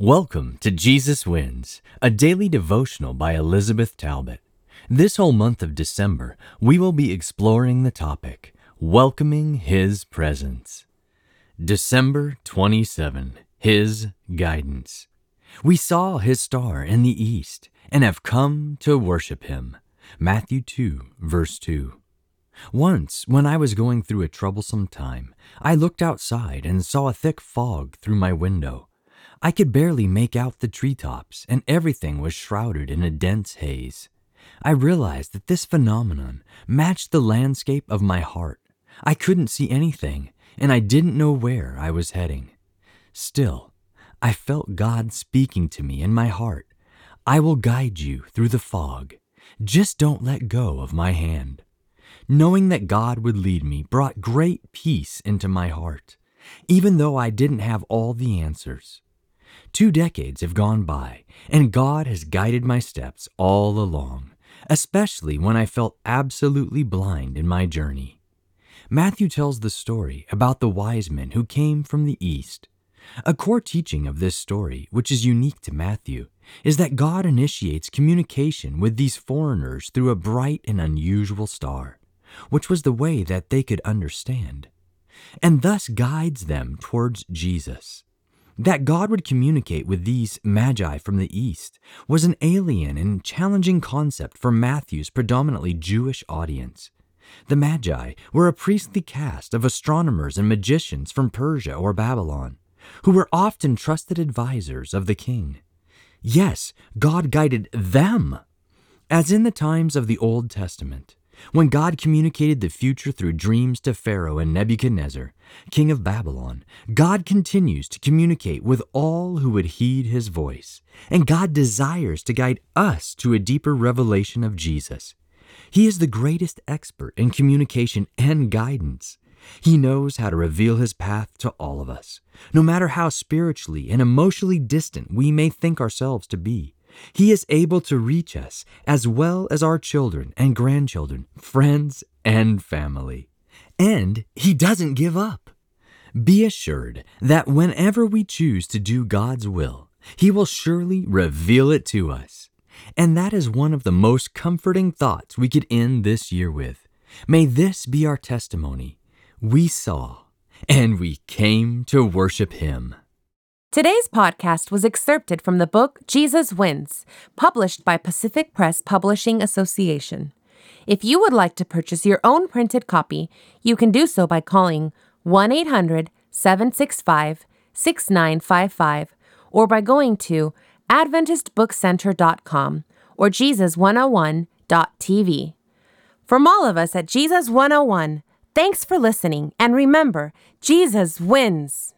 Welcome to Jesus Wins, a daily devotional by Elizabeth Talbot. This whole month of December, we will be exploring the topic Welcoming His Presence. December 27, His Guidance. We saw His star in the east and have come to worship Him. Matthew 2, verse 2. Once, when I was going through a troublesome time, I looked outside and saw a thick fog through my window. I could barely make out the treetops, and everything was shrouded in a dense haze. I realized that this phenomenon matched the landscape of my heart. I couldn't see anything, and I didn't know where I was heading. Still, I felt God speaking to me in my heart. I will guide you through the fog. Just don't let go of my hand. Knowing that God would lead me brought great peace into my heart, even though I didn't have all the answers. Two decades have gone by, and God has guided my steps all along, especially when I felt absolutely blind in my journey. Matthew tells the story about the wise men who came from the east. A core teaching of this story, which is unique to Matthew, is that God initiates communication with these foreigners through a bright and unusual star, which was the way that they could understand, and thus guides them towards Jesus. That God would communicate with these magi from the East was an alien and challenging concept for Matthew's predominantly Jewish audience. The Magi were a priestly caste of astronomers and magicians from Persia or Babylon, who were often trusted advisors of the king. Yes, God guided them. As in the times of the Old Testament, when God communicated the future through dreams to Pharaoh and Nebuchadnezzar, king of Babylon, God continues to communicate with all who would heed his voice, and God desires to guide us to a deeper revelation of Jesus. He is the greatest expert in communication and guidance. He knows how to reveal his path to all of us, no matter how spiritually and emotionally distant we may think ourselves to be. He is able to reach us as well as our children and grandchildren, friends and family. And He doesn't give up. Be assured that whenever we choose to do God's will, He will surely reveal it to us. And that is one of the most comforting thoughts we could end this year with. May this be our testimony. We saw and we came to worship Him. Today's podcast was excerpted from the book Jesus Wins, published by Pacific Press Publishing Association. If you would like to purchase your own printed copy, you can do so by calling 1 800 765 6955 or by going to AdventistBookCenter.com or Jesus101.tv. From all of us at Jesus 101, thanks for listening, and remember, Jesus wins.